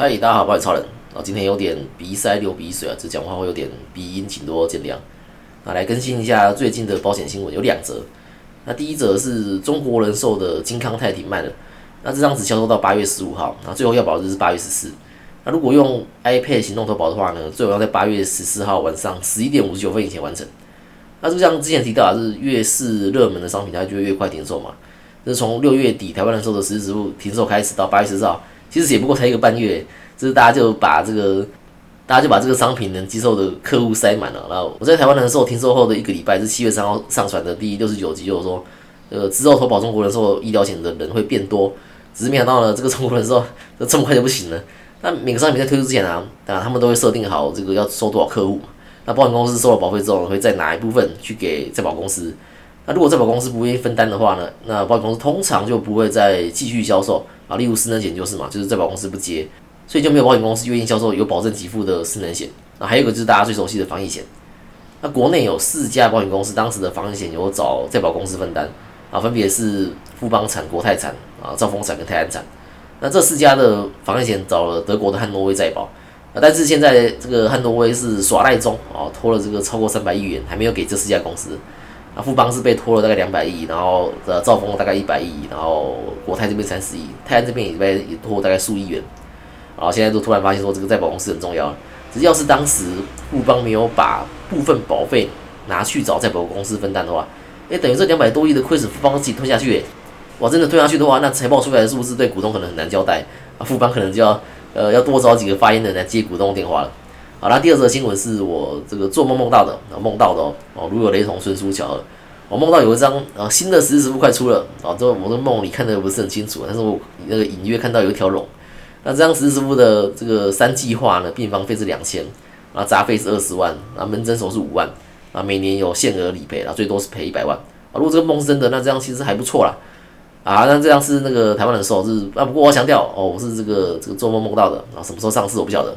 嗨，大家好，我是超人。啊，今天有点鼻塞流鼻水啊，这讲话会有点鼻音，请多见谅。那来更新一下最近的保险新闻，有两则。那第一则是中国人寿的金康泰停卖了，那这张只销售到八月十五号，那最后要保日是八月十四。那如果用 iPad 行动投保的话呢，最后要在八月十四号晚上十一点五十九分以前完成。那就像之前提到啊，是越是热门的商品，它就会越快停售嘛。这是从六月底台湾人寿的实时支付停售开始，到八月十四号。其实也不过才一个半月，就是大家就把这个，大家就把这个商品能接受的客户塞满了。然后我在台湾人寿停售后的一个礼拜，是七月三号上传的第六十九集，就是说，呃，之后投保中国人寿医疗险的人会变多，只是没想到呢，这个中国人寿 这么快就不行了。那每个商品在推出之前啊，啊，他们都会设定好这个要收多少客户，那保险公司收了保费之后，会再拿一部分去给在保公司。那如果在保公司不愿意分担的话呢，那保险公司通常就不会再继续销售啊。例如失能险就是嘛，就是在保公司不接，所以就没有保险公司愿意销售有保证给付的失能险。那还有一个就是大家最熟悉的防疫险。那国内有四家保险公司，当时的防疫险有找在保公司分担啊，分别是富邦产、国泰产啊、兆丰产跟泰安产。那这四家的防疫险找了德国的汉诺威在保，但是现在这个汉诺威是耍赖中啊，拖了这个超过三百亿元，还没有给这四家公司。富邦是被拖了大概两百亿，然后呃，兆丰大概一百亿，然后国泰这边三十亿，泰安这边也被也拖大概数亿元，然后现在都突然发现说这个在保公司很重要，只要是当时富邦没有把部分保费拿去找在保公司分担的话，哎，等于这两百多亿的亏损富邦自己吞下去，哇，真的吞下去的话，那财报出来是不是对股东可能很难交代，啊，富邦可能就要呃要多找几个发言人来接股东电话了。好啦，第二则新闻是我这个做梦梦到的，梦到的哦，如有雷同，纯属巧合。我梦到有一张啊新的实时支付快出了，啊，这我的梦里看的不是很清楚，但是我那个隐约看到有一条龙。那这张实时支付的这个三计划呢，病房费是两千，啊，杂费是二十万，啊，门诊手是五万，啊，每年有限额理赔，啊，最多是赔一百万。啊，如果这个梦是真的，那这样其实还不错啦。啊，那这样是那个台湾人寿是啊，不过我强调哦，我是这个这个做梦梦到的，啊，什么时候上市我不晓得。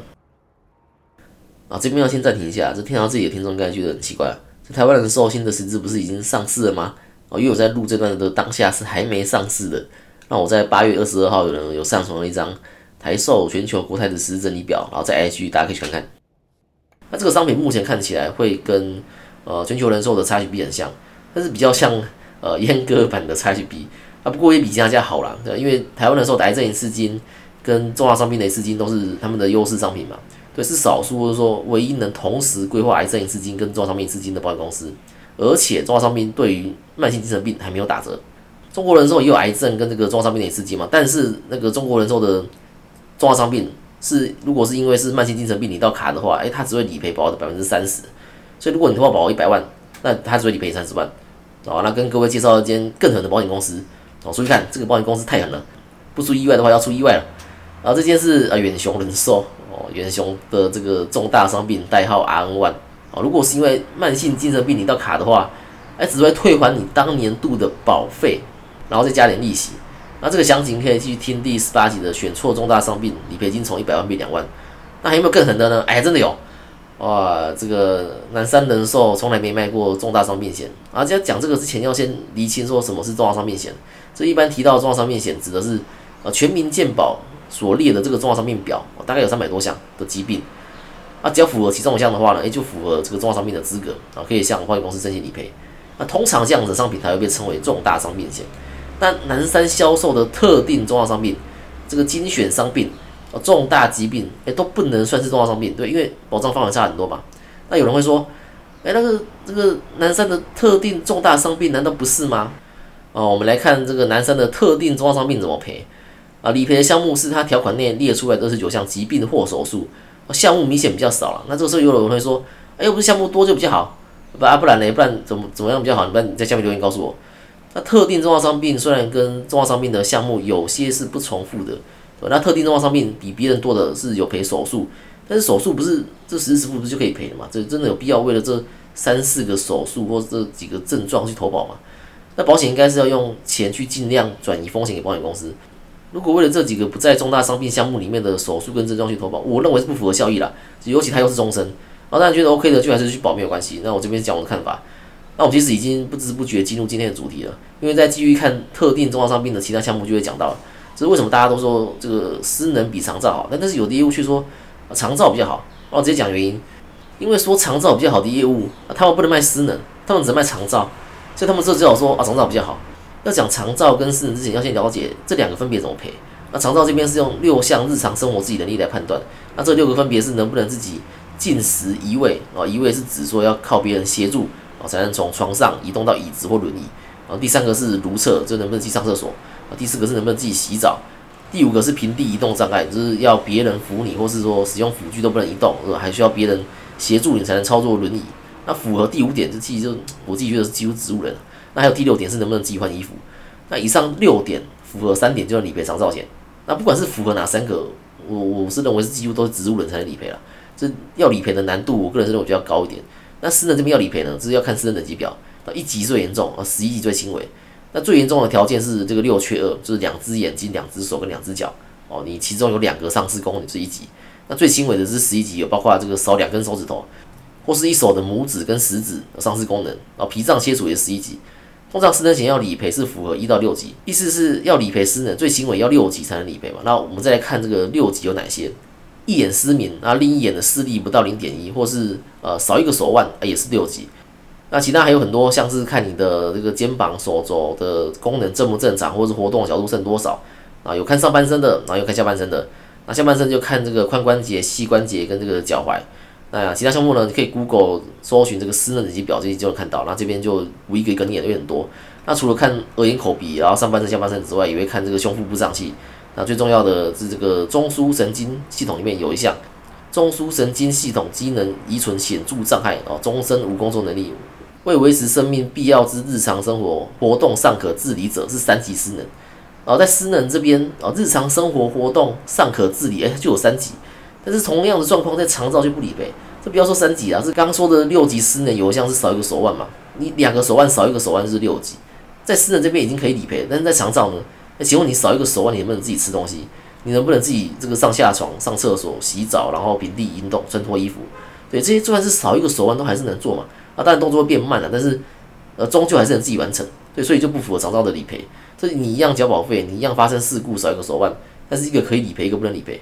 啊，这边要先暂停一下，这听到自己的听众应该觉得很奇怪，这台湾人寿新的实质不是已经上市了吗？哦，因为我在录这段的当下是还没上市的。那我在八月二十二号有人有上传了一张台寿全球国泰的实质整理表，然后在 IG 大家可以去看看。那这个商品目前看起来会跟呃全球人寿的 XGB 很像，但是比较像呃阉割版的 XGB 啊，不过也比其他家好啦，对，因为台湾人寿的癌症一次金跟重大伤病的一次金都是他们的优势商品嘛。对，是少数或者说唯一能同时规划癌症一次金跟重大伤病一次金的保险公司，而且重大伤病对于慢性精神病还没有打折。中国人寿也有癌症跟这个重大伤病的一次金嘛，但是那个中国人寿的重大伤病是如果是因为是慢性精神病你到卡的话，哎，它只会理赔保的百分之三十，所以如果你投保保一百万，那它只会理赔三十万。哦，那跟各位介绍一间更狠的保险公司，哦，注意看这个保险公司太狠了，不出意外的话要出意外了。然后这件是呃远雄人寿。哦，远雄的这个重大伤病代号 RN One 哦，如果是因为慢性精神病领到卡的话，哎，只会退还你当年度的保费，然后再加点利息。那这个详情可以去听第十八集的选错重大伤病理赔金从一百万变两万。那还有没有更狠的呢？哎，真的有哇！这个南山人寿从来没卖过重大伤病险啊。在讲这个之前，要先厘清说什么是重大伤病险。这一般提到重大伤病险，指的是呃全民健保。所列的这个重大伤病表，大概有三百多项的疾病，啊，只要符合其中一项的话呢，诶，就符合这个重大伤病的资格啊，可以向保险公司申请理赔。那通常这样子商品才会被称为重大伤病险。那南山销售的特定重大伤病，这个精选伤病啊，重大疾病，诶，都不能算是重大伤病，对，因为保障范围差很多嘛。那有人会说，诶，那个这个南山的特定重大伤病难道不是吗？哦，我们来看这个南山的特定重大伤病怎么赔。啊，理赔的项目是它条款内列出来的二十九项疾病或手术，项目明显比较少了。那这个时候有人会说，哎，又不是项目多就比较好，不啊，不然呢？不然怎么怎么样比较好？不然你在下面留言告诉我。那特定重大伤病虽然跟重大伤病的项目有些是不重复的，那特定重大伤病比别人多的是有赔手术，但是手术不是这实时付不是就可以赔的嘛？这真的有必要为了这三四个手术或这几个症状去投保吗？那保险应该是要用钱去尽量转移风险给保险公司。如果为了这几个不在重大伤病项目里面的手术跟症状去投保，我认为是不符合效益啦。尤其它又是终身，然后大家觉得 OK 的，就还是去保没有关系。那我这边讲我的看法。那我其实已经不知不觉进入今天的主题了，因为在继续看特定重大伤病的其他项目就会讲到，这是为什么大家都说这个私能比长照好，但但是有的业务却说长照比较好。那我直接讲原因，因为说长照比较好的业务，他们不能卖私能，他们只能卖长照，所以他们这只好说啊长照比较好。要讲长照跟私能之前，要先了解这两个分别怎么赔。那长照这边是用六项日常生活自己能力来判断，那这六个分别是能不能自己进食移位啊，移位是指说要靠别人协助啊才能从床上移动到椅子或轮椅。啊，第三个是如厕，就能不能去上厕所啊？第四个是能不能自己洗澡？第五个是平地移动障碍，就是要别人扶你，或是说使用辅具都不能移动，是吧？还需要别人协助你才能操作轮椅。那符合第五点，就其实就我自己觉得是几乎植物人。那还有第六点是能不能自己换衣服？那以上六点符合三点就要理赔长照险。那不管是符合哪三个，我我是认为是几乎都是植物人才能理赔了。这要理赔的难度，我个人认为比较高一点。那私人这边要理赔呢，这是要看私人等级表。那一级最严重，啊，十一级最轻微。那最严重的条件是这个六缺二，就是两只眼睛、两只手跟两只脚。哦，你其中有两个丧失功能是一级。那最轻微的是十一级，有包括这个少两根手指头，或是一手的拇指跟食指丧失功能。然后脾脏切除也是十一级。通常失能险要理赔是符合一到六级，意思是要理赔失能最轻微要六级才能理赔嘛。那我们再来看这个六级有哪些：一眼失明，那另一眼的视力不到零点一，或是呃少一个手腕，也是六级。那其他还有很多，像是看你的这个肩膀、手肘的功能正不正常，或是活动角度剩多少啊？有看上半身的，然后有看下半身的。那下半身就看这个髋关节、膝关节跟这个脚踝。那其他项目呢？你可以 Google 搜寻这个私人等级表，这些就能看到。那这边就无一个一个念的有点多。那除了看耳眼口鼻，然后上半身、下半身之外，也会看这个胸腹部脏器。那最重要的是这个中枢神经系统里面有一项，中枢神经系统机能遗存显著障碍哦，终身无工作能力。为维持生命必要之日常生活活动尚可自理者是三级失能，然后在失能这边啊，日常生活活动尚可自理，哎，就有三级。但是同样的状况在长照就不理赔，这不要说三级啊，是刚说的六级失能有一项是少一个手腕嘛，你两个手腕少一个手腕是六级，在失能这边已经可以理赔，但是在长照呢？那请问你少一个手腕，你能不能自己吃东西？你能不能自己这个上下床、上厕所、洗澡，然后平地移动、穿脱衣服？对，这些就算是少一个手腕都还是能做嘛。啊，当然动作会变慢了，但是，呃，终究还是能自己完成，对，所以就不符合长照的理赔。所以你一样交保费，你一样发生事故少一个手腕，但是一个可以理赔，一个不能理赔。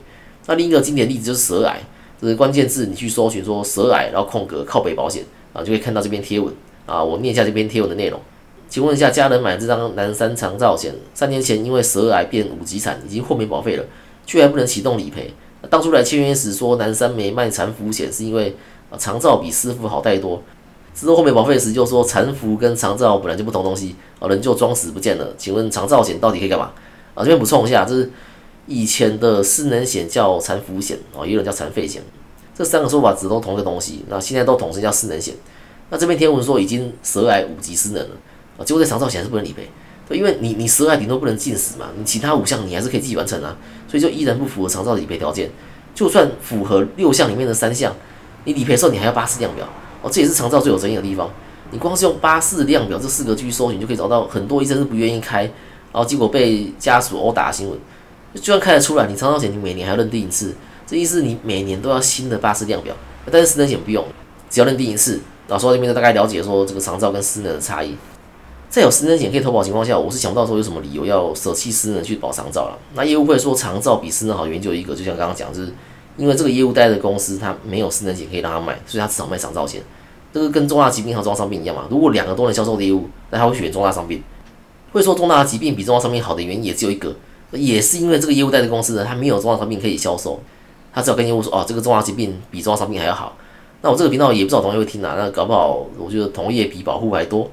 那另一个经典例子就是舌癌，这是关键字，你去搜寻说舌癌，然后空格靠北保险啊，就可以看到这篇贴文啊。我念一下这篇贴文的内容，请问一下，家人买这张南山长照险，三年前因为舌癌变五级产，已经豁免保费了，却还不能启动理赔。当初来签约时说南山没卖残服险，是因为啊长照比师傅好太多。之后后面保费时就说残服跟长照本来就不同东西，啊人就装死不见了。请问长照险到底可以干嘛？啊这边补充一下，这是以前的失能险叫残服险，哦也有人叫残废险，这三个说法指都同一个东西。那现在都统称叫失能险。那这篇天文说已经舌癌五级失能了，啊结果在长照险是不能理赔，因为你你舌癌顶多不能进食嘛，你其他五项你还是可以自己完成啊，所以就依然不符合长照的理赔条件。就算符合六项里面的三项，你理赔的时候你还要八四量表。哦，这也是长照最有争议的地方。你光是用八四量表这四个去搜你，就可以找到很多医生是不愿意开，然后结果被家属殴打的新闻。就算开得出来，你长照险你每年还要认定一次，这意思你每年都要新的巴士量表。但是私人险不用，只要认定一次。老师说这边大概了解说这个长照跟私人的差异。在有私人险可以投保情况下，我是想不到说有什么理由要舍弃私人去保长照了。那业务会说长照比私人好，原因就一个，就像刚刚讲，就是。因为这个业务带的公司，它没有私人险可以让他卖，所以他只好卖长照险。这个跟重大疾病和重大伤病一样嘛。如果两个都能销售的业务，那他会选重大伤病。会说重大疾病比重大伤病好的原因也只有一个，也是因为这个业务带的公司呢，它没有重大伤病可以销售，他只好跟业务说，哦，这个重大疾病比重大伤病还要好。那我这个频道也不知道同业会听哪，那搞不好我觉得同业比保护还多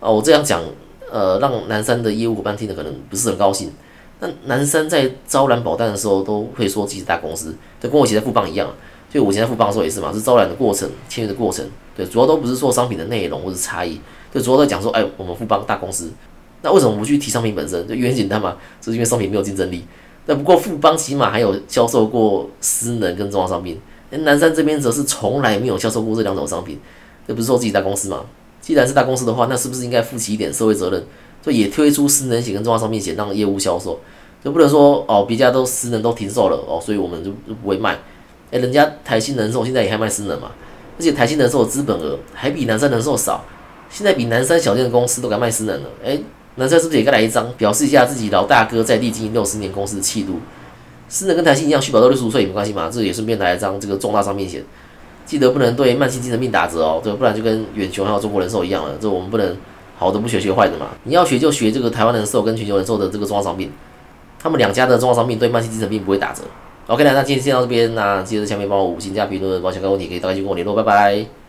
啊。我这样讲，呃，让南山的业务伙伴听的可能不是很高兴。那南山在招揽保单的时候，都会说自己是大公司，就跟我以前在富邦一样。就我以前在富邦的时候也是嘛，是招揽的过程、签约的过程，对，主要都不是说商品的内容或者差异，就主要在讲说，哎，我们富邦大公司，那为什么不去提商品本身？就原因简单嘛，就是因为商品没有竞争力。那不过富邦起码还有销售过私能跟重要商品，南山这边则是从来没有销售过这两种商品，这不是说自己大公司吗？既然是大公司的话，那是不是应该负起一点社会责任？所以也推出私人险跟重要商品险让业务销售，就不能说哦，别家都私人都停售了哦，所以我们就就不会卖。哎，人家台新人寿现在也还卖私人嘛，而且台新人寿的资本额还比南山人寿少，现在比南山小店的公司都敢卖私人了。哎，那这是不是也该来一张，表示一下自己老大哥在历经六十年公司的气度？是能跟台新一样续保到六十五岁也没关系嘛？这也顺便来一张这个重大伤病险，记得不能对慢性精神病打折哦，对，不然就跟远雄还有中国人寿一样了，这我们不能好的不学学坏的嘛。你要学就学这个台湾人寿跟全球人寿的这个重大伤病，他们两家的重大伤病对慢性精神病不会打折。OK 了，那今天先到这边，那记得下面帮我五星加评论，保险有问题可以大概去跟我联络，拜拜。